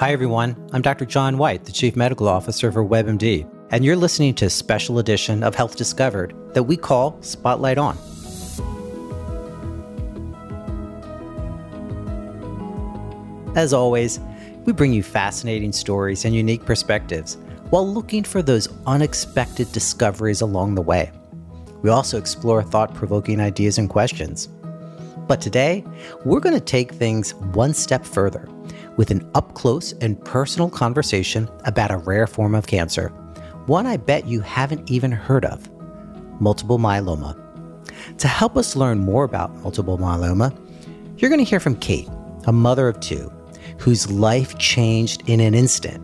Hi, everyone. I'm Dr. John White, the Chief Medical Officer for WebMD, and you're listening to a special edition of Health Discovered that we call Spotlight On. As always, we bring you fascinating stories and unique perspectives while looking for those unexpected discoveries along the way. We also explore thought provoking ideas and questions. But today, we're going to take things one step further with an up close and personal conversation about a rare form of cancer, one I bet you haven't even heard of multiple myeloma. To help us learn more about multiple myeloma, you're going to hear from Kate, a mother of two, whose life changed in an instant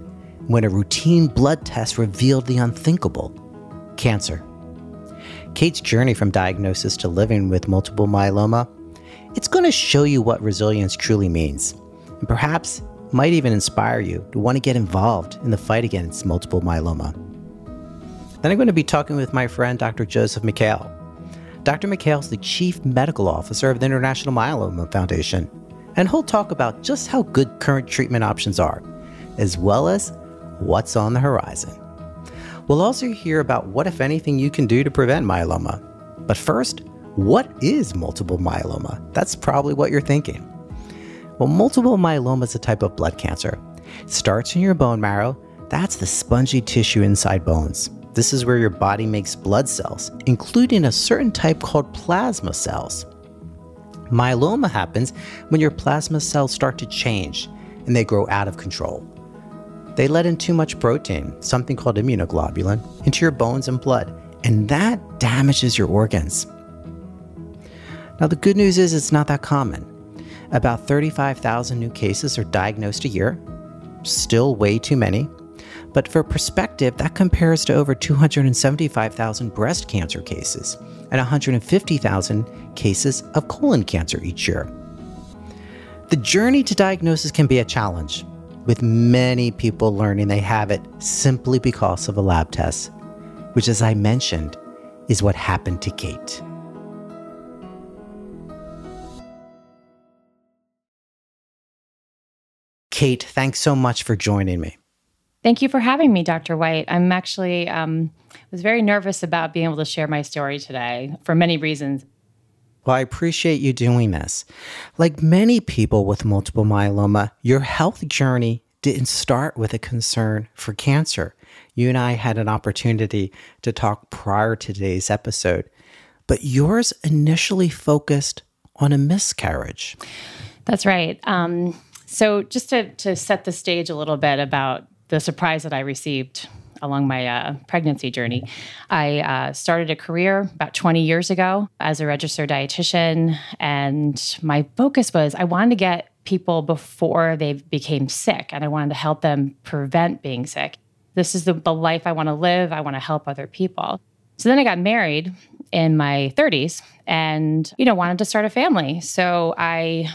when a routine blood test revealed the unthinkable cancer. Kate's journey from diagnosis to living with multiple myeloma, it's going to show you what resilience truly means, and perhaps might even inspire you to want to get involved in the fight against multiple myeloma. Then I'm going to be talking with my friend Dr. Joseph Mikhael. Dr. Mikhael is the Chief Medical Officer of the International Myeloma Foundation, and he'll talk about just how good current treatment options are, as well as what's on the horizon. We'll also hear about what, if anything, you can do to prevent myeloma. But first, what is multiple myeloma? That's probably what you're thinking. Well, multiple myeloma is a type of blood cancer. It starts in your bone marrow, that's the spongy tissue inside bones. This is where your body makes blood cells, including a certain type called plasma cells. Myeloma happens when your plasma cells start to change and they grow out of control. They let in too much protein, something called immunoglobulin, into your bones and blood, and that damages your organs. Now, the good news is it's not that common. About 35,000 new cases are diagnosed a year, still way too many. But for perspective, that compares to over 275,000 breast cancer cases and 150,000 cases of colon cancer each year. The journey to diagnosis can be a challenge, with many people learning they have it simply because of a lab test, which, as I mentioned, is what happened to Kate. Kate, thanks so much for joining me. Thank you for having me, Dr. White. I'm actually um, was very nervous about being able to share my story today for many reasons. Well, I appreciate you doing this. Like many people with multiple myeloma, your health journey didn't start with a concern for cancer. You and I had an opportunity to talk prior to today's episode, but yours initially focused on a miscarriage. That's right. Um, so, just to, to set the stage a little bit about the surprise that I received along my uh, pregnancy journey. I uh, started a career about 20 years ago as a registered dietitian, and my focus was I wanted to get people before they became sick, and I wanted to help them prevent being sick. This is the, the life I want to live. I want to help other people. So then I got married in my 30s and you know wanted to start a family. So I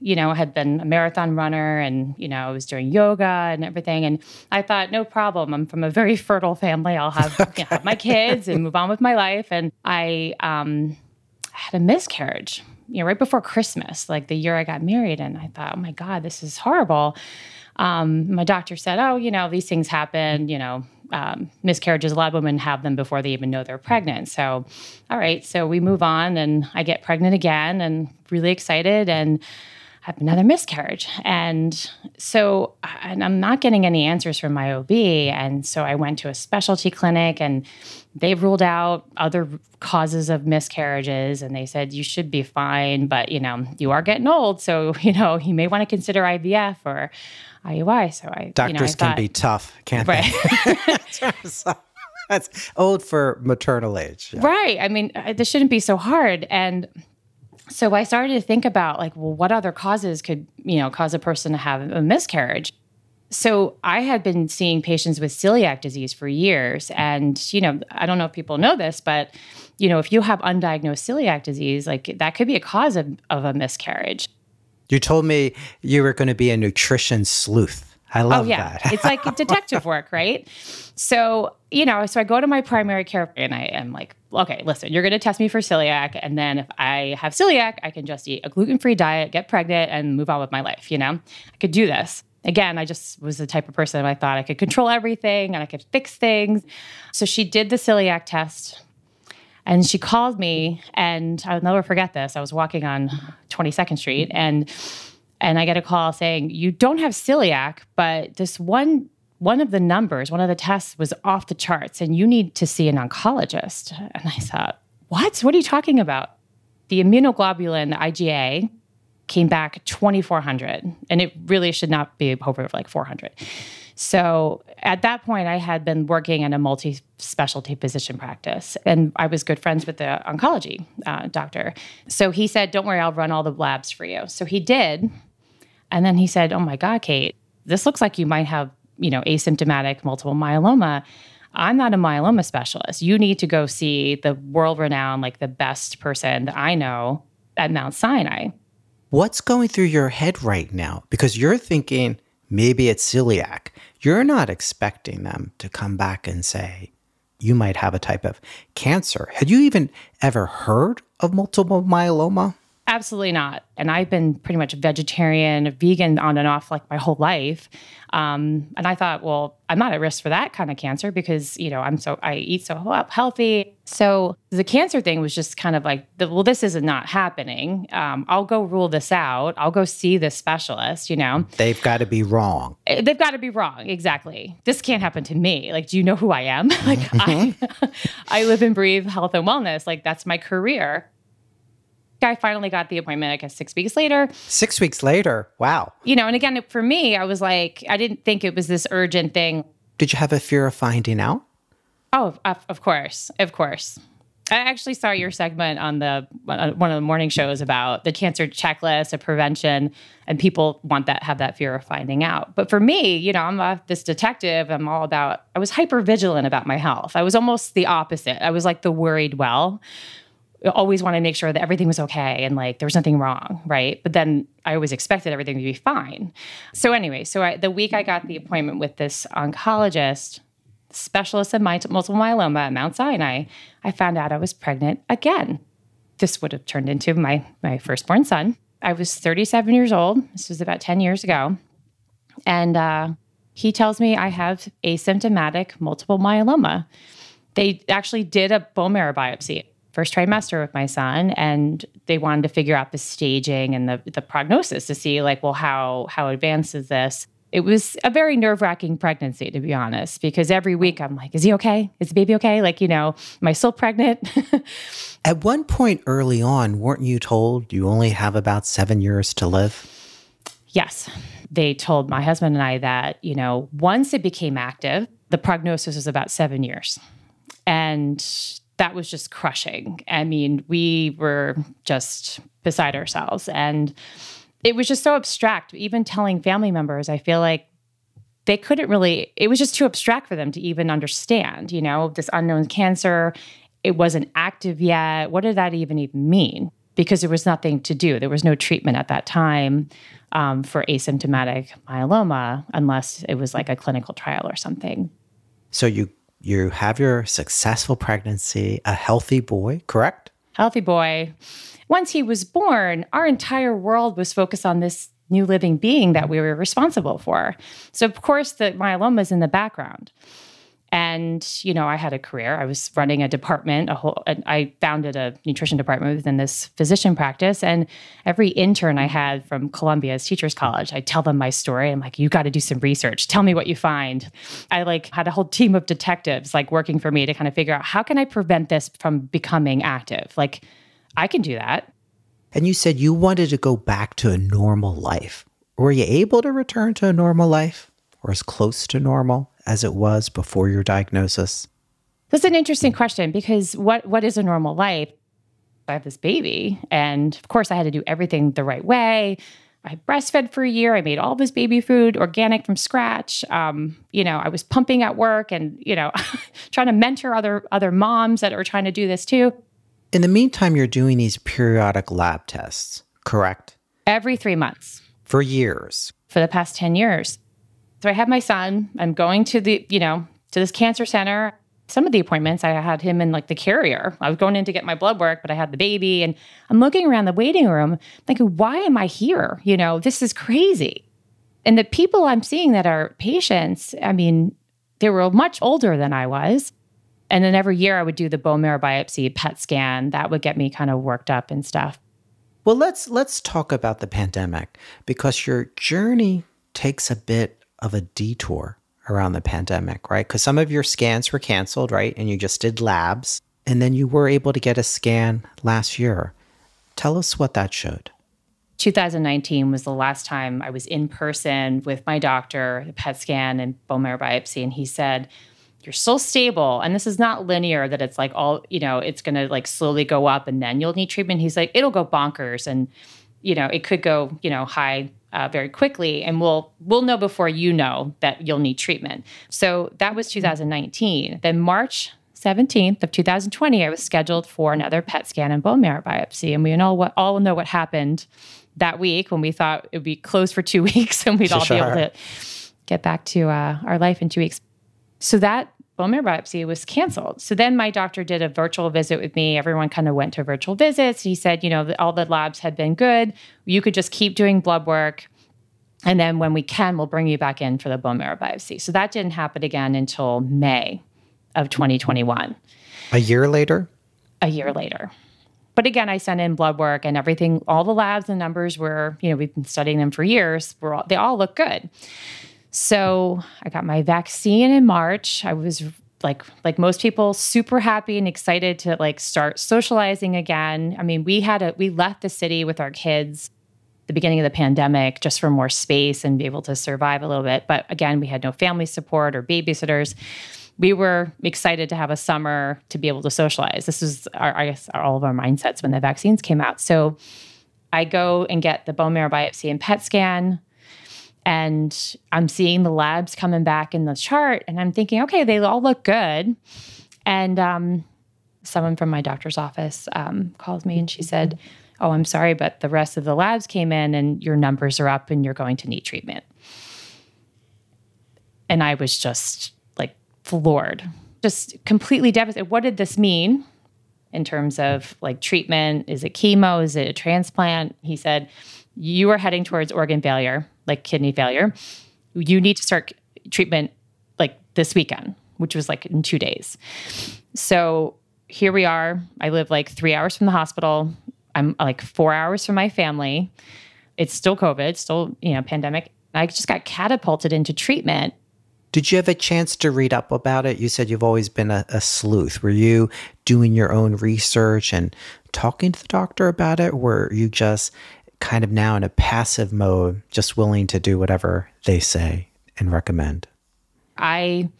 you know, I had been a marathon runner and, you know, I was doing yoga and everything. And I thought, no problem. I'm from a very fertile family. I'll have, okay. you know, have my kids and move on with my life. And I um, had a miscarriage, you know, right before Christmas, like the year I got married. And I thought, oh my God, this is horrible. Um, my doctor said, oh, you know, these things happen, you know, um, miscarriages, a lot of women have them before they even know they're pregnant. So, all right. So we move on and I get pregnant again and really excited. And have another miscarriage. And so and I'm not getting any answers from my OB. And so I went to a specialty clinic and they ruled out other causes of miscarriages and they said you should be fine, but you know, you are getting old. So, you know, you may want to consider IVF or IUI. So I doctors you know, I thought, can be tough, can't right. they? That's old for maternal age. Yeah. Right. I mean, uh, this shouldn't be so hard. And so I started to think about like, well, what other causes could, you know, cause a person to have a miscarriage? So I had been seeing patients with celiac disease for years. And, you know, I don't know if people know this, but, you know, if you have undiagnosed celiac disease, like that could be a cause of, of a miscarriage. You told me you were going to be a nutrition sleuth. I oh, love oh, yeah. that. it's like detective work, right? So, you know, so I go to my primary care and I am like, okay, listen, you're going to test me for celiac. And then if I have celiac, I can just eat a gluten free diet, get pregnant, and move on with my life. You know, I could do this. again, I just was the type of person I thought I could control everything and I could fix things. So she did the celiac test and she called me and I'll never forget this. I was walking on 22nd Street and and I get a call saying, You don't have celiac, but this one one of the numbers, one of the tests was off the charts, and you need to see an oncologist. And I thought, What? What are you talking about? The immunoglobulin, the IgA, came back 2400 and it really should not be over like 400 so at that point i had been working in a multi-specialty physician practice and i was good friends with the oncology uh, doctor so he said don't worry i'll run all the labs for you so he did and then he said oh my god kate this looks like you might have you know asymptomatic multiple myeloma I'm not a myeloma specialist. You need to go see the world renowned, like the best person that I know at Mount Sinai. What's going through your head right now? Because you're thinking maybe it's celiac. You're not expecting them to come back and say, you might have a type of cancer. Had you even ever heard of multiple myeloma? Absolutely not. And I've been pretty much a vegetarian, a vegan on and off like my whole life. Um, and I thought, well, I'm not at risk for that kind of cancer because, you know, I'm so, I eat so healthy. So the cancer thing was just kind of like, well, this is not happening. Um, I'll go rule this out. I'll go see this specialist, you know. They've got to be wrong. Eh, they've got to be wrong. Exactly. This can't happen to me. Like, do you know who I am? like, I, I live and breathe health and wellness. Like, that's my career. I finally got the appointment, I guess, six weeks later. Six weeks later. Wow. You know, and again, for me, I was like, I didn't think it was this urgent thing. Did you have a fear of finding out? Oh, of, of course. Of course. I actually saw your segment on the uh, one of the morning shows about the cancer checklist of prevention, and people want that have that fear of finding out. But for me, you know, I'm a, this detective. I'm all about. I was hyper vigilant about my health. I was almost the opposite. I was like the worried well, always want to make sure that everything was okay and like there was nothing wrong, right? But then I always expected everything to be fine. So anyway, so I, the week I got the appointment with this oncologist, specialist in multiple myeloma at Mount Sinai, I found out I was pregnant again. This would have turned into my my firstborn son. I was 37 years old. This was about 10 years ago, and uh, he tells me I have asymptomatic multiple myeloma. They actually did a bone marrow biopsy first trimester with my son and they wanted to figure out the staging and the, the prognosis to see like well how how advanced is this? It was a very nerve-wracking pregnancy to be honest because every week i'm like is he okay? Is the baby okay? Like you know am i still pregnant? At one point early on weren't you told you only have about seven years to live? Yes. They told my husband and i that you know once it became active the prognosis was about seven years. And that was just crushing. I mean, we were just beside ourselves. And it was just so abstract. Even telling family members, I feel like they couldn't really, it was just too abstract for them to even understand, you know, this unknown cancer. It wasn't active yet. What did that even even mean? Because there was nothing to do. There was no treatment at that time um, for asymptomatic myeloma unless it was like a clinical trial or something. So you you have your successful pregnancy, a healthy boy, correct? Healthy boy. Once he was born, our entire world was focused on this new living being that we were responsible for. So, of course, the myeloma is in the background. And, you know, I had a career. I was running a department, a whole, I founded a nutrition department within this physician practice. And every intern I had from Columbia's Teachers College, I tell them my story. I'm like, you got to do some research. Tell me what you find. I like had a whole team of detectives like working for me to kind of figure out how can I prevent this from becoming active? Like, I can do that. And you said you wanted to go back to a normal life. Were you able to return to a normal life or as close to normal as it was before your diagnosis? That's an interesting question because what what is a normal life? I have this baby, and of course, I had to do everything the right way. I breastfed for a year. I made all this baby food organic from scratch. Um, you know, I was pumping at work, and you know, trying to mentor other other moms that are trying to do this too. In the meantime, you're doing these periodic lab tests, correct? Every three months for years. For the past ten years. So I had my son. I'm going to the, you know, to this cancer center. Some of the appointments, I had him in like the carrier. I was going in to get my blood work, but I had the baby. And I'm looking around the waiting room thinking, why am I here? You know, this is crazy. And the people I'm seeing that are patients, I mean, they were much older than I was. And then every year I would do the bone marrow biopsy, PET scan. That would get me kind of worked up and stuff. Well, let's let's talk about the pandemic because your journey takes a bit of a detour around the pandemic, right? Because some of your scans were canceled, right? And you just did labs. And then you were able to get a scan last year. Tell us what that showed. 2019 was the last time I was in person with my doctor, the PET scan and bone marrow biopsy. And he said, You're still stable. And this is not linear that it's like all, you know, it's going to like slowly go up and then you'll need treatment. He's like, It'll go bonkers. And, you know, it could go, you know, high uh, very quickly and we'll we'll know before you know that you'll need treatment so that was 2019 then march 17th of 2020 i was scheduled for another pet scan and bone marrow biopsy and we all what all know what happened that week when we thought it would be closed for two weeks and we'd all sure. be able to get back to uh, our life in two weeks. So that bone marrow biopsy was canceled. So then my doctor did a virtual visit with me. Everyone kind of went to virtual visits. He said, you know, all the labs had been good. You could just keep doing blood work. And then when we can, we'll bring you back in for the bone marrow biopsy. So that didn't happen again until May of 2021. A year later? A year later. But again, I sent in blood work and everything, all the labs and numbers were, you know, we've been studying them for years. We're all, they all look good. So I got my vaccine in March. I was like like most people super happy and excited to like start socializing again. I mean, we had a we left the city with our kids the beginning of the pandemic just for more space and be able to survive a little bit. But again, we had no family support or babysitters we were excited to have a summer to be able to socialize. This is our, I guess, all of our mindsets when the vaccines came out. So I go and get the bone marrow biopsy and PET scan. And I'm seeing the labs coming back in the chart, and I'm thinking, okay, they all look good. And um, someone from my doctor's office um, calls me and she said, Oh, I'm sorry, but the rest of the labs came in and your numbers are up and you're going to need treatment. And I was just like floored, just completely devastated. What did this mean in terms of like treatment? Is it chemo? Is it a transplant? He said, You are heading towards organ failure, like kidney failure. You need to start treatment like this weekend, which was like in two days. So here we are. I live like three hours from the hospital. I'm like four hours from my family. It's still COVID, still, you know, pandemic. I just got catapulted into treatment did you have a chance to read up about it? You said you've always been a, a sleuth. Were you doing your own research and talking to the doctor about it? Were you just kind of now in a passive mode, just willing to do whatever they say and recommend? I,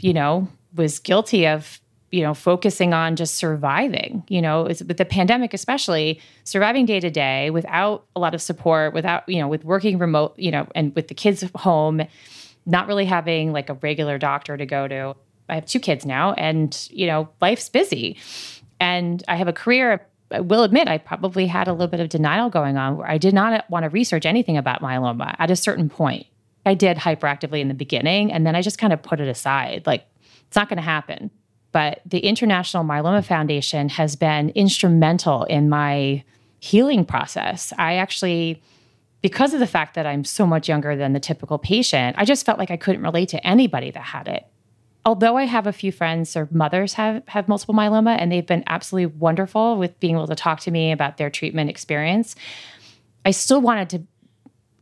you know, was guilty of you know focusing on just surviving you know with the pandemic especially surviving day to day without a lot of support without you know with working remote you know and with the kids home not really having like a regular doctor to go to. I have two kids now, and you know, life's busy, and I have a career. I will admit, I probably had a little bit of denial going on where I did not want to research anything about myeloma at a certain point. I did hyperactively in the beginning, and then I just kind of put it aside. Like, it's not going to happen. But the International Myeloma Foundation has been instrumental in my healing process. I actually because of the fact that I'm so much younger than the typical patient, I just felt like I couldn't relate to anybody that had it. Although I have a few friends or mothers have have multiple myeloma and they've been absolutely wonderful with being able to talk to me about their treatment experience, I still wanted to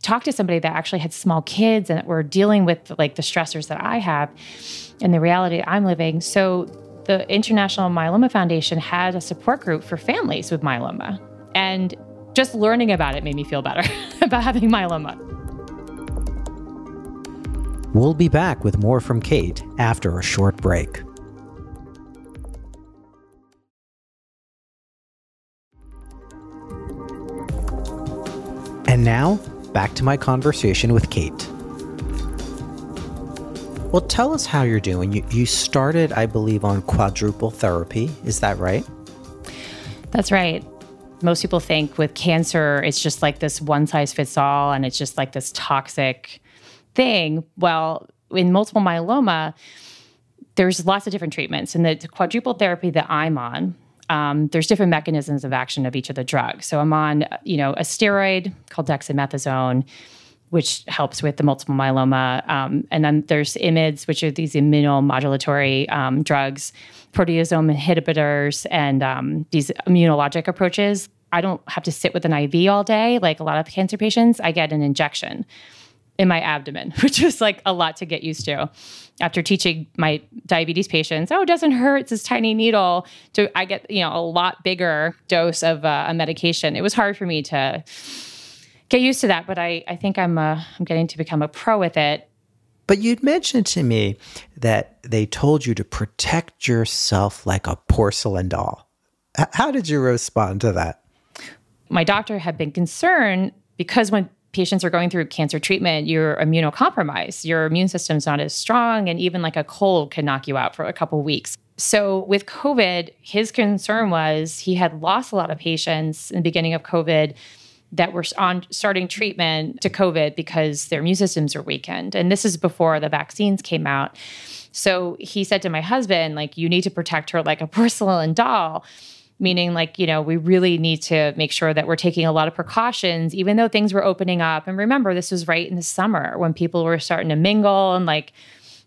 talk to somebody that actually had small kids and that were dealing with like the stressors that I have and the reality I'm living. So the International Myeloma Foundation had a support group for families with myeloma. And just learning about it made me feel better about having myeloma. We'll be back with more from Kate after a short break. And now, back to my conversation with Kate. Well, tell us how you're doing. You, you started, I believe, on quadruple therapy. Is that right? That's right most people think with cancer, it's just like this one size fits all and it's just like this toxic thing. Well, in multiple myeloma, there's lots of different treatments. And the quadruple therapy that I'm on, um, there's different mechanisms of action of each of the drugs. So I'm on, you know, a steroid called dexamethasone. which helps with the multiple myeloma. Um, and then there's IMIDs, which are these immunomodulatory um, drugs, proteasome inhibitors, and um, these immunologic approaches. I don't have to sit with an IV all day like a lot of cancer patients. I get an injection in my abdomen, which was like a lot to get used to. After teaching my diabetes patients, oh, it doesn't hurt, it's this tiny needle. To I get you know a lot bigger dose of uh, a medication. It was hard for me to get used to that, but I I think I'm uh, I'm getting to become a pro with it. But you'd mentioned to me that they told you to protect yourself like a porcelain doll. How did you respond to that? My doctor had been concerned because when patients are going through cancer treatment, you're immunocompromised. Your immune system's not as strong, and even like a cold can knock you out for a couple weeks. So with COVID, his concern was he had lost a lot of patients in the beginning of COVID that were on starting treatment to COVID because their immune systems are weakened. And this is before the vaccines came out. So he said to my husband, like, you need to protect her like a porcelain doll meaning like you know we really need to make sure that we're taking a lot of precautions even though things were opening up. And remember this was right in the summer when people were starting to mingle and like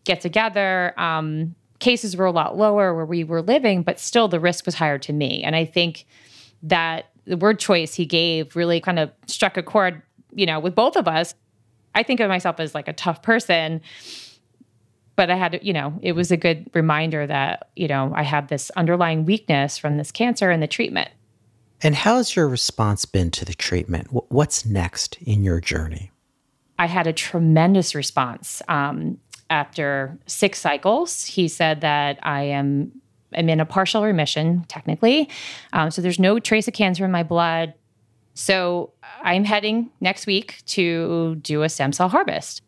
get together. Um, cases were a lot lower where we were living but still the risk was higher to me. And i think that the word choice he gave really kind of struck a chord you know with both of us. I think of myself as like a tough person but I had to, you know, it was a good reminder that, you know, I have this underlying weakness from this cancer and the treatment. And how's your response been to the treatment? What's next in your journey? I had a tremendous response. Um, after six cycles, he said that I am I'm in a partial remission, technically. Um, so there's no trace of cancer in my blood. So I'm heading next week to do a stem cell harvest.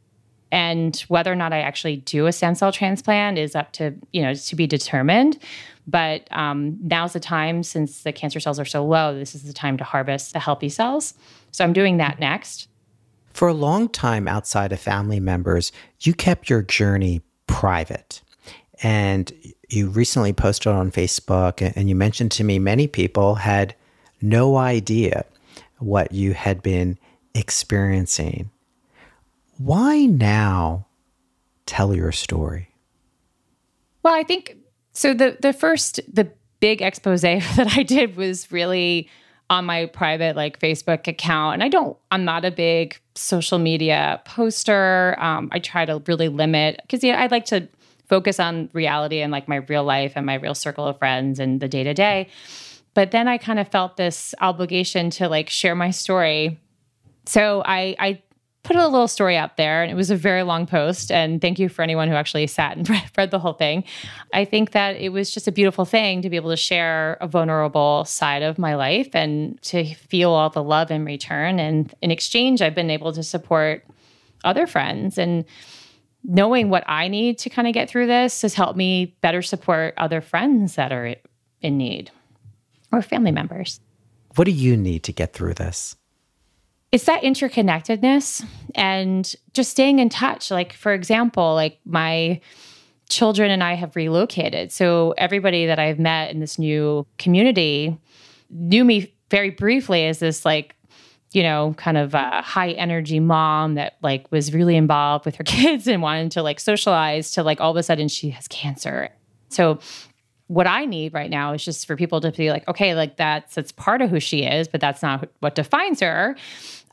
And whether or not I actually do a stem cell transplant is up to, you know, to be determined. But um, now's the time, since the cancer cells are so low, this is the time to harvest the healthy cells. So I'm doing that next. For a long time outside of family members, you kept your journey private. And you recently posted on Facebook, and you mentioned to me many people had no idea what you had been experiencing. Why now tell your story? Well, I think so. The the first the big expose that I did was really on my private like Facebook account, and I don't. I'm not a big social media poster. Um, I try to really limit because yeah, I like to focus on reality and like my real life and my real circle of friends and the day to day. But then I kind of felt this obligation to like share my story. So I I put a little story out there and it was a very long post and thank you for anyone who actually sat and read the whole thing. I think that it was just a beautiful thing to be able to share a vulnerable side of my life and to feel all the love in return. And in exchange i've been able to support other friends. And knowing what i need to kind of get through this has helped me better support other friends that are in need or family members. What do you need to get through this it's that interconnectedness and just staying in touch. Like, for example, like my children and I have relocated. So everybody that I've met in this new community knew me very briefly as this like you know kind of a high energy mom that like was really involved with her kids and wanted to like socialize to like all of a sudden she has cancer so what I need right now is just for people to be like, okay, like that's that's part of who she is, but that's not what defines her.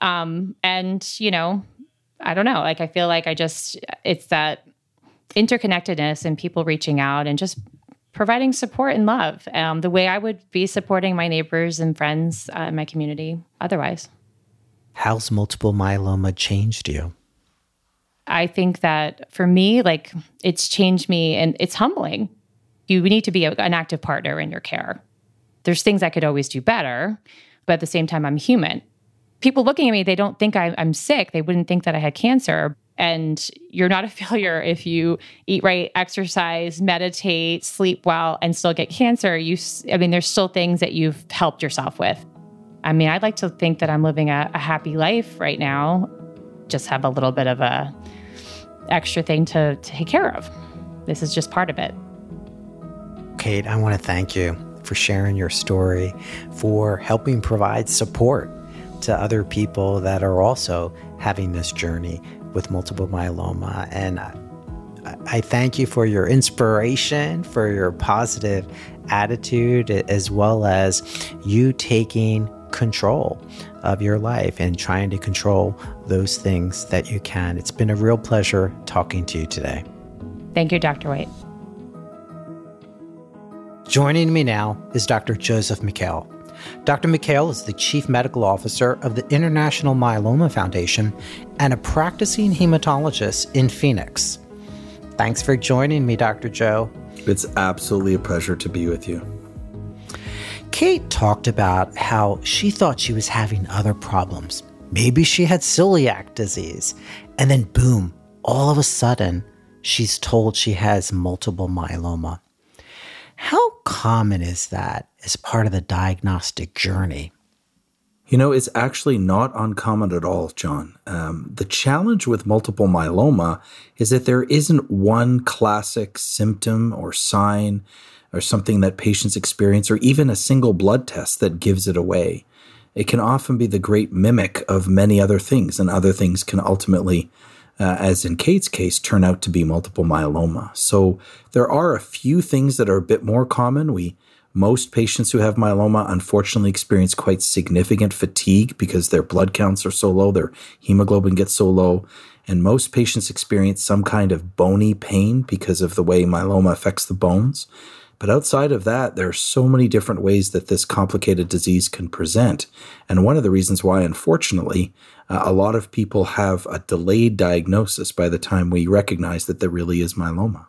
Um, and you know, I don't know. Like I feel like I just it's that interconnectedness and people reaching out and just providing support and love um, the way I would be supporting my neighbors and friends uh, in my community otherwise. How's multiple myeloma changed you? I think that for me, like it's changed me and it's humbling you need to be a, an active partner in your care. There's things I could always do better, but at the same time, I'm human. People looking at me, they don't think I, I'm sick. They wouldn't think that I had cancer. And you're not a failure if you eat right, exercise, meditate, sleep well, and still get cancer. You, I mean, there's still things that you've helped yourself with. I mean, I'd like to think that I'm living a, a happy life right now. Just have a little bit of a extra thing to, to take care of. This is just part of it. Kate, I want to thank you for sharing your story, for helping provide support to other people that are also having this journey with multiple myeloma. And I, I thank you for your inspiration, for your positive attitude, as well as you taking control of your life and trying to control those things that you can. It's been a real pleasure talking to you today. Thank you, Dr. White. Joining me now is Dr. Joseph Mikhael. Dr. Mikhael is the Chief Medical Officer of the International Myeloma Foundation and a practicing hematologist in Phoenix. Thanks for joining me, Dr. Joe. It's absolutely a pleasure to be with you. Kate talked about how she thought she was having other problems. Maybe she had celiac disease. And then, boom, all of a sudden, she's told she has multiple myeloma. How common is that as part of the diagnostic journey? You know, it's actually not uncommon at all, John. Um, the challenge with multiple myeloma is that there isn't one classic symptom or sign or something that patients experience, or even a single blood test that gives it away. It can often be the great mimic of many other things, and other things can ultimately, uh, as in Kate's case, turn out to be multiple myeloma. So there are a few things that are a bit more common. We most patients who have myeloma unfortunately experience quite significant fatigue because their blood counts are so low, their hemoglobin gets so low. And most patients experience some kind of bony pain because of the way myeloma affects the bones. But outside of that, there are so many different ways that this complicated disease can present. And one of the reasons why, unfortunately, uh, a lot of people have a delayed diagnosis by the time we recognize that there really is myeloma.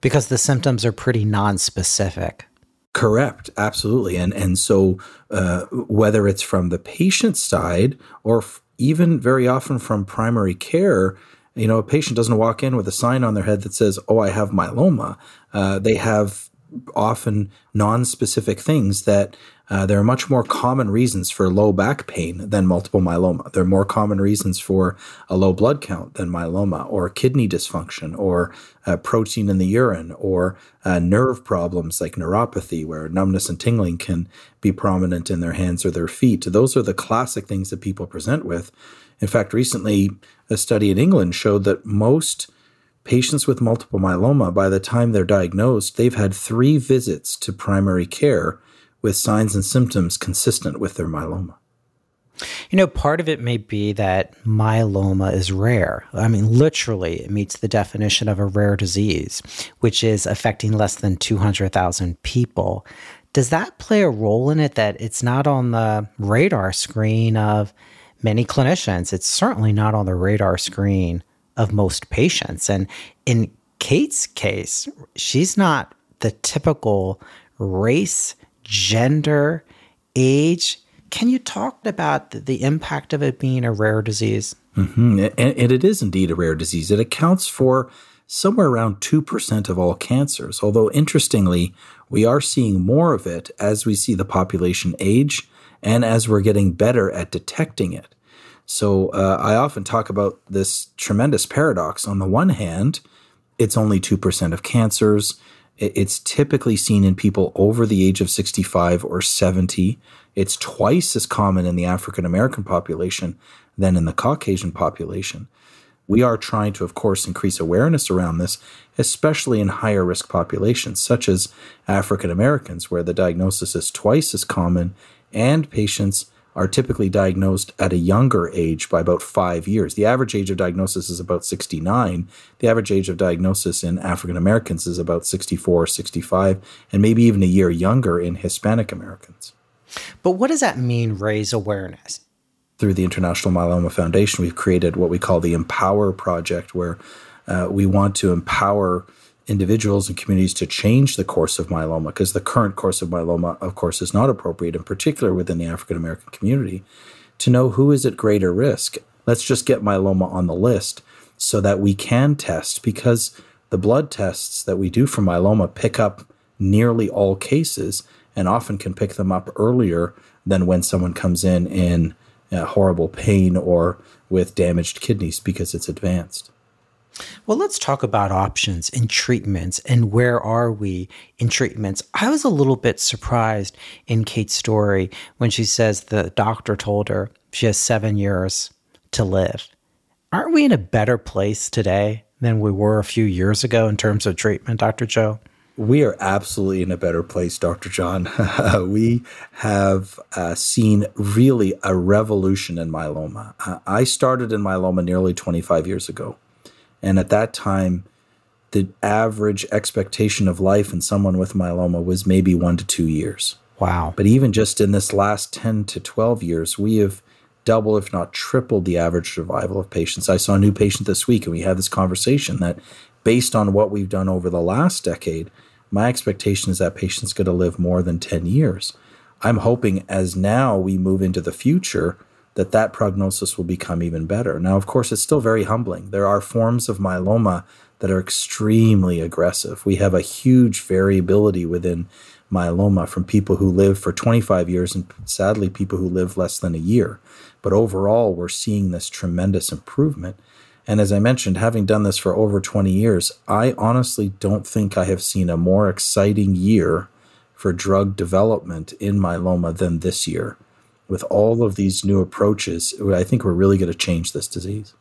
Because the symptoms are pretty non-specific. Correct, absolutely, and and so uh, whether it's from the patient side or f- even very often from primary care, you know, a patient doesn't walk in with a sign on their head that says, "Oh, I have myeloma." Uh, they have often non-specific things that uh, there are much more common reasons for low back pain than multiple myeloma. There are more common reasons for a low blood count than myeloma, or kidney dysfunction, or uh, protein in the urine, or uh, nerve problems like neuropathy, where numbness and tingling can be prominent in their hands or their feet. Those are the classic things that people present with. In fact, recently, a study in England showed that most patients with multiple myeloma, by the time they're diagnosed, they've had three visits to primary care with signs and symptoms consistent with their myeloma. You know, part of it may be that myeloma is rare. I mean, literally, it meets the definition of a rare disease, which is affecting less than 200,000 people. Does that play a role in it that it's not on the radar screen of many clinicians? It's certainly not on the radar screen of most patients. And in Kate's case, she's not the typical race gender, age. Can you talk about the impact of it being a rare disease? Mm-hmm. And, and it is indeed a rare disease. It accounts for somewhere around 2% of all cancers. Although, interestingly, we are seeing more of it as we see the population age and as we're getting better at detecting it. So, uh, I often talk about this tremendous paradox. On the one hand, it's only 2% of cancers. It's typically seen in people over the age of 65 or 70. It's twice as common in the African American population than in the Caucasian population. We are trying to, of course, increase awareness around this, especially in higher risk populations, such as African Americans, where the diagnosis is twice as common, and patients are typically diagnosed at a younger age by about five years. The average age of diagnosis is about 69. The average age of diagnosis in African Americans is about 64, or 65, and maybe even a year younger in Hispanic Americans. But what does that mean, raise awareness? Through the International Myeloma Foundation, we've created what we call the Empower Project, where uh, we want to empower individuals and communities to change the course of myeloma because the current course of myeloma, of course, is not appropriate, in particular within the African American community, to know who is at greater risk. Let's just get myeloma on the list so that we can test because the blood tests that we do for myeloma pick up nearly all cases and often can pick them up earlier than when someone comes in in uh, horrible pain or with damaged kidneys because it's advanced. Well, let's talk about options and treatments and where are we in treatments. I was a little bit surprised in Kate's story when she says the doctor told her She has seven years to live. Aren't we in a better place today than we were a few years ago in terms of treatment, Dr. Joe? We are absolutely in a better place, Dr. John. we have uh, seen really a revolution in myeloma. Uh, I started in myeloma nearly 25 years ago. And at that time, the average expectation of life in someone with myeloma was maybe one to two years. Wow. But even just in this last 10 to 12 years, we have double, if not tripled, the average survival of patients. I saw a new patient this week, and we had this conversation that based on what we've done over the last decade, my expectation is that patient's going to live more than 10 years. I'm hoping as now we move into the future that that prognosis will become even better. Now, of course, it's still very humbling. There are forms of myeloma that are extremely aggressive. We have a huge variability within myeloma from people who live for 25 years and sadly people who live less than a year. But overall, we're seeing this tremendous improvement. And as I mentioned, having done this for over 20 years, I honestly don't think I have seen a more exciting year for drug development in myeloma than this year. With all of these new approaches, I think we're really going to change this disease.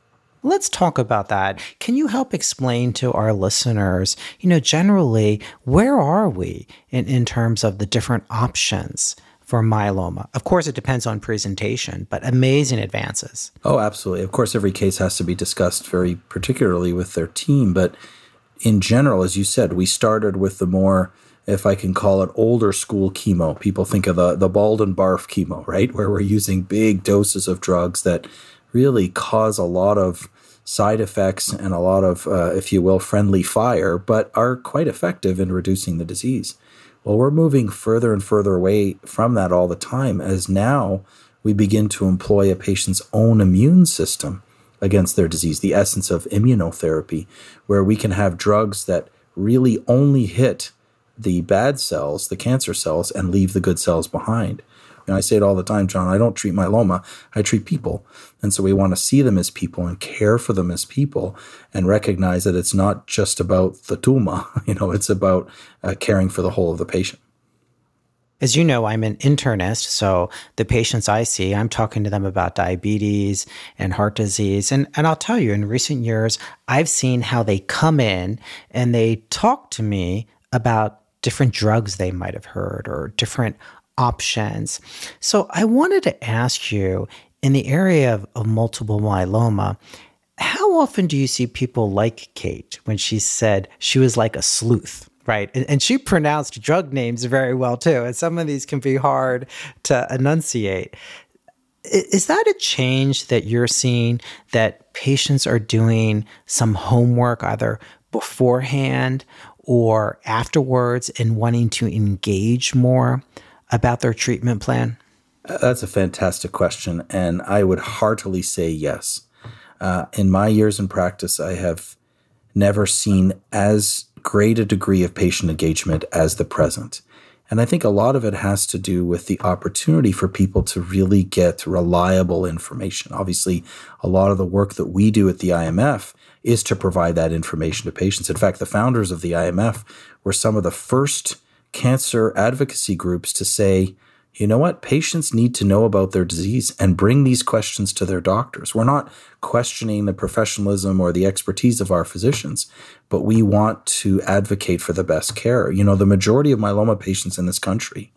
Let's talk about that. Can you help explain to our listeners, you know, generally, where are we in, in terms of the different options for myeloma? Of course, it depends on presentation, but amazing advances. Oh, absolutely. Of course, every case has to be discussed very particularly with their team. But in general, as you said, we started with the more if I can call it older school chemo. People think of the the bald and barf chemo, right? Where we're using big doses of drugs that really cause a lot of side effects and a lot of, uh, if you will, friendly fire, but are quite effective in reducing the disease. Well, we're moving further and further away from that all the time as now we begin to employ a patient's own immune system against their disease, the essence of immunotherapy, where we can have drugs that really only hit the bad cells, the cancer cells, and leave the good cells behind. And I say it all the time, John, I don't treat myeloma, I treat people. And so we want to see them as people and care for them as people and recognize that it's not just about the tumor, you know, it's about uh, caring for the whole of the patient. As you know, I'm an internist, so the patients I see, I'm talking to them about diabetes and heart disease. And, and I'll tell you, in recent years, I've seen how they come in and they talk to me about different drugs they might have heard or different options. So I wanted to ask you in the area of, of multiple myeloma, how often do you see people like Kate when she said she was like a sleuth? Right. And, and, she pronounced drug names very well too. And some of these can be hard to enunciate. Is that a change that you're seeing that patients are doing some homework either beforehand or afterwards and wanting to engage more? about their treatment plan? Uh, that's a fantastic question. And I would heartily say yes. Uh, in my years in practice, I have never seen as great a degree of patient engagement as the present. And I think a lot of it has to do with the opportunity for people to really get reliable information. Obviously, a lot of the work that we do at the IMF is to provide that information to patients. In fact, the founders of the IMF were some of the first cancer advocacy groups to say, you know what? Patients need to know about their disease and bring these questions to their doctors. We're not questioning the professionalism or the expertise of our physicians, but we want to advocate for the best care. You know, the majority of myeloma patients in this country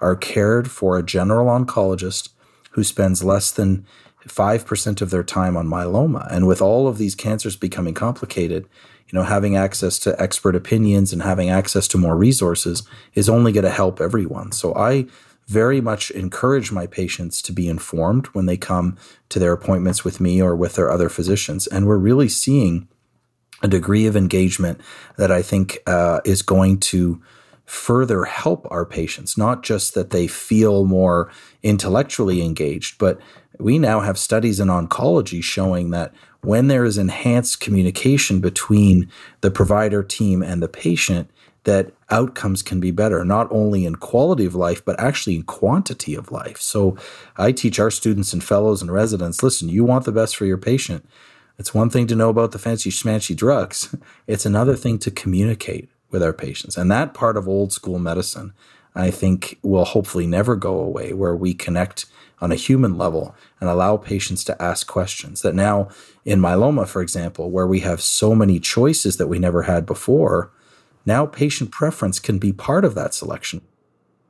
are cared for a general oncologist who spends less than 5% of their time on myeloma. And with all of these cancers becoming complicated, you know, having access to expert opinions and having access to more resources is only going to help everyone. So I very much encourage my patients to be informed when they come to their appointments with me or with their other physicians. And we're really seeing a degree of engagement that I think uh, is going to further help our patients, not just that they feel more intellectually engaged, but we now have studies in oncology showing that when there is enhanced communication between the provider team and the patient, that outcomes can be better, not only in quality of life, but actually in quantity of life. So I teach our students and fellows and residents listen, you want the best for your patient. It's one thing to know about the fancy schmancy drugs, it's another thing to communicate with our patients. And that part of old school medicine I think will hopefully never go away, where we connect on a human level and allow patients to ask questions. That now, in myeloma, for example, where we have so many choices that we never had before, now patient preference can be part of that selection.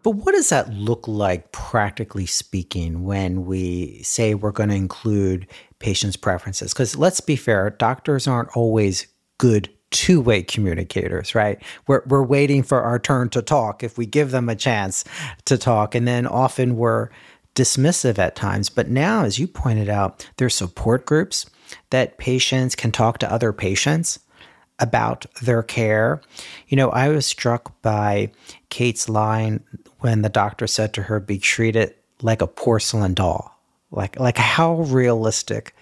But what does that look like, practically speaking, when we say we're going to include patients' preferences? Because let's be fair, doctors aren't always good two way communicators, right? We're, we're waiting for our turn to talk if we give them a chance to talk. And then often we're dismissive at times. But now, as you pointed out, there's support groups that patients can talk to other patients about their care. You know, I was struck by Kate's line when the doctor said to her, be treated like a porcelain doll. Like, like how realistic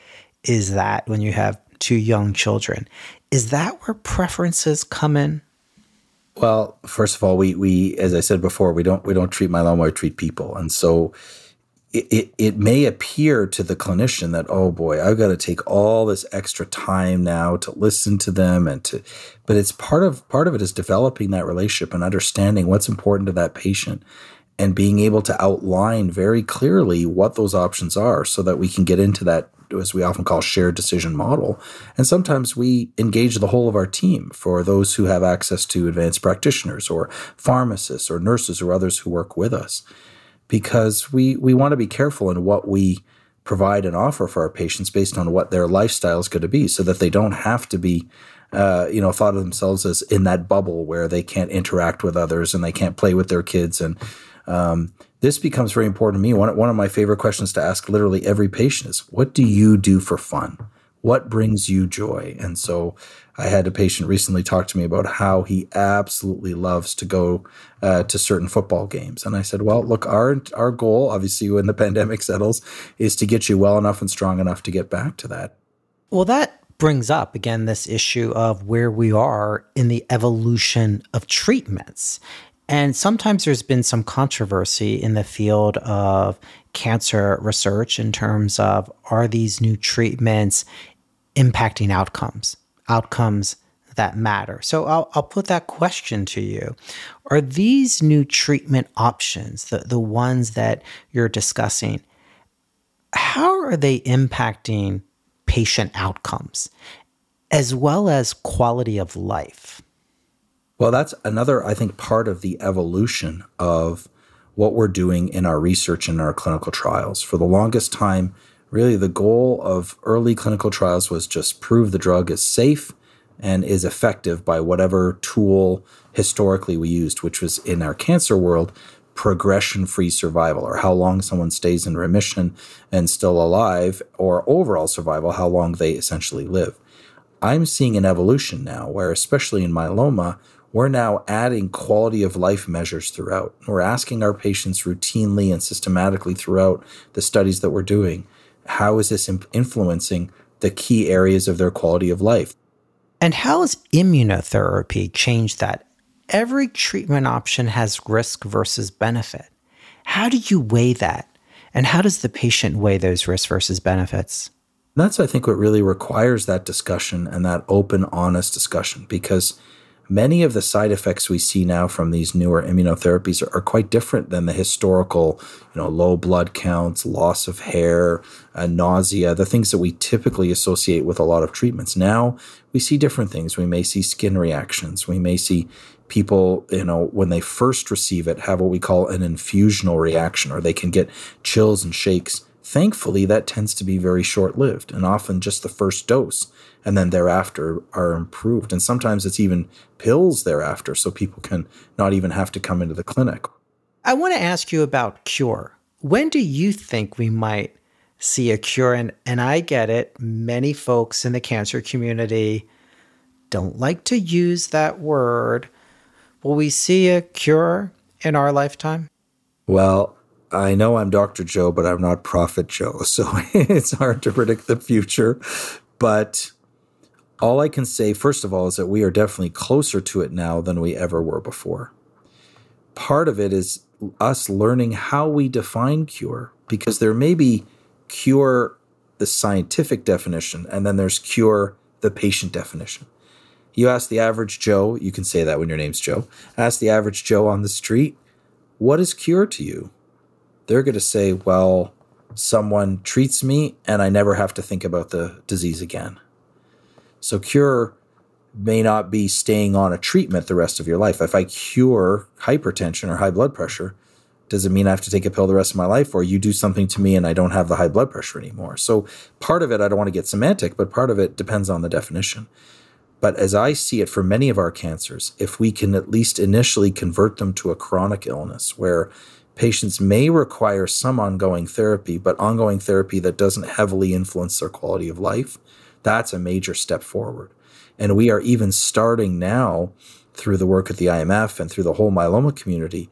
is that when you have two young children? Is that where preferences come in? Well, first of all, we we as I said before, we don't we don't treat myeloma, we treat people, and so it, it, it may appear to the clinician that oh boy, I've got to take all this extra time now to listen to them and to, but it's part of part of it is developing that relationship and understanding what's important to that patient and being able to outline very clearly what those options are so that we can get into that as we often call shared decision model. And sometimes we engage the whole of our team for those who have access to advanced practitioners or pharmacists or nurses or others who work with us because we, we want to be careful in what we provide and offer for our patients based on what their lifestyle is going to be so that they don't have to be uh, you know thought of themselves as in that bubble where they can't interact with others and they can't play with their kids and um, this becomes very important to me. One, one of my favorite questions to ask literally every patient is, What do you do for fun? What brings you joy? And so I had a patient recently talk to me about how he absolutely loves to go uh, to certain football games. And I said, Well, look, our, our goal, obviously, when the pandemic settles, is to get you well enough and strong enough to get back to that. Well, that brings up again this issue of where we are in the evolution of treatments. And sometimes there's been some controversy in the field of cancer research in terms of are these new treatments impacting outcomes, outcomes that matter. So I'll, I'll put that question to you. Are these new treatment options, the, the ones that you're discussing, how are they impacting patient outcomes as well as quality of life? Well, that's another, I think, part of the evolution of what we're doing in our research and our clinical trials. For the longest time, really the goal of early clinical trials was just prove the drug is safe and is effective by whatever tool historically we used, which was in our cancer world, progression free survival, or how long someone stays in remission and still alive, or overall survival, how long they essentially live. I'm seeing an evolution now where, especially in myeloma, we're now adding quality of life measures throughout. We're asking our patients routinely and systematically throughout the studies that we're doing how is this influencing the key areas of their quality of life? And how has immunotherapy changed that? Every treatment option has risk versus benefit. How do you weigh that? And how does the patient weigh those risks versus benefits? That's, I think, what really requires that discussion and that open, honest discussion because many of the side effects we see now from these newer immunotherapies are, are, quite different than the historical, you know, low blood counts, loss of hair, uh, nausea, the things that we typically associate with a lot of treatments. Now we see different things. We may see skin reactions. We may see people, you know, when they first receive it, have what we call an infusional reaction, or they can get chills and shakes. Thankfully, that tends to be very short lived and often just the first dose and then thereafter are improved. And sometimes it's even pills thereafter, so people can not even have to come into the clinic. I want to ask you about cure. When do you think we might see a cure? And, and I get it, many folks in the cancer community don't like to use that word. Will we see a cure in our lifetime? Well, I know I'm Dr. Joe, but I'm not Prophet Joe. So it's hard to predict the future. But all I can say, first of all, is that we are definitely closer to it now than we ever were before. Part of it is us learning how we define cure, because there may be cure, the scientific definition, and then there's cure, the patient definition. You ask the average Joe, you can say that when your name's Joe, ask the average Joe on the street, what is cure to you? They're going to say, well, someone treats me and I never have to think about the disease again. So, cure may not be staying on a treatment the rest of your life. If I cure hypertension or high blood pressure, does it mean I have to take a pill the rest of my life, or you do something to me and I don't have the high blood pressure anymore? So, part of it, I don't want to get semantic, but part of it depends on the definition. But as I see it for many of our cancers, if we can at least initially convert them to a chronic illness where patients may require some ongoing therapy, but ongoing therapy that doesn't heavily influence their quality of life, that's a major step forward. And we are even starting now through the work at the IMF and through the whole myeloma community,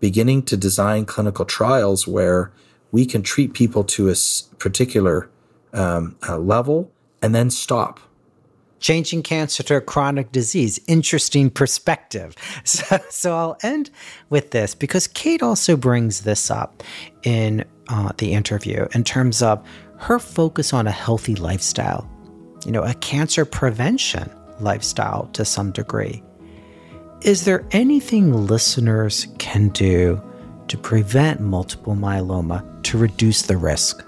beginning to design clinical trials where we can treat people to a particular um, uh, level and then stop changing cancer to a chronic disease. Interesting perspective. So, so I'll end with this because Kate also brings this up in uh, the interview in terms of her focus on a healthy lifestyle, you know, a cancer prevention lifestyle to some degree. Is there anything listeners can do to prevent multiple myeloma to reduce the risk?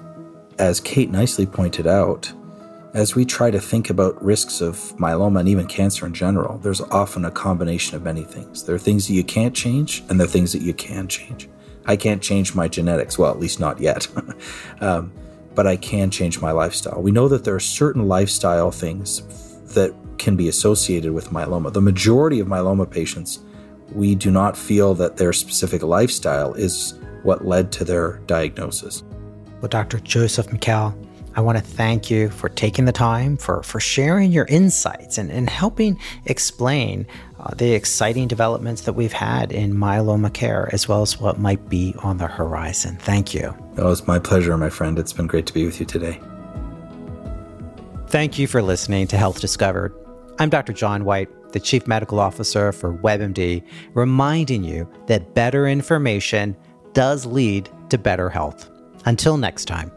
As Kate nicely pointed out, as we try to think about risks of myeloma and even cancer in general, there's often a combination of many things. There are things that you can't change, and there are things that you can change. I can't change my genetics, well, at least not yet, um, but I can change my lifestyle. We know that there are certain lifestyle things that can be associated with myeloma. The majority of myeloma patients, we do not feel that their specific lifestyle is what led to their diagnosis. Well, Dr. Joseph Mikhael, I want to thank you for taking the time, for, for sharing your insights and, and helping explain uh, the exciting developments that we've had in myeloma care, as well as what might be on the horizon. Thank you. It was my pleasure, my friend. It's been great to be with you today. Thank you for listening to Health Discovered. I'm Dr. John Whyte, the Chief Medical Officer for WebMD, reminding you that better information does lead to better health. Until next time.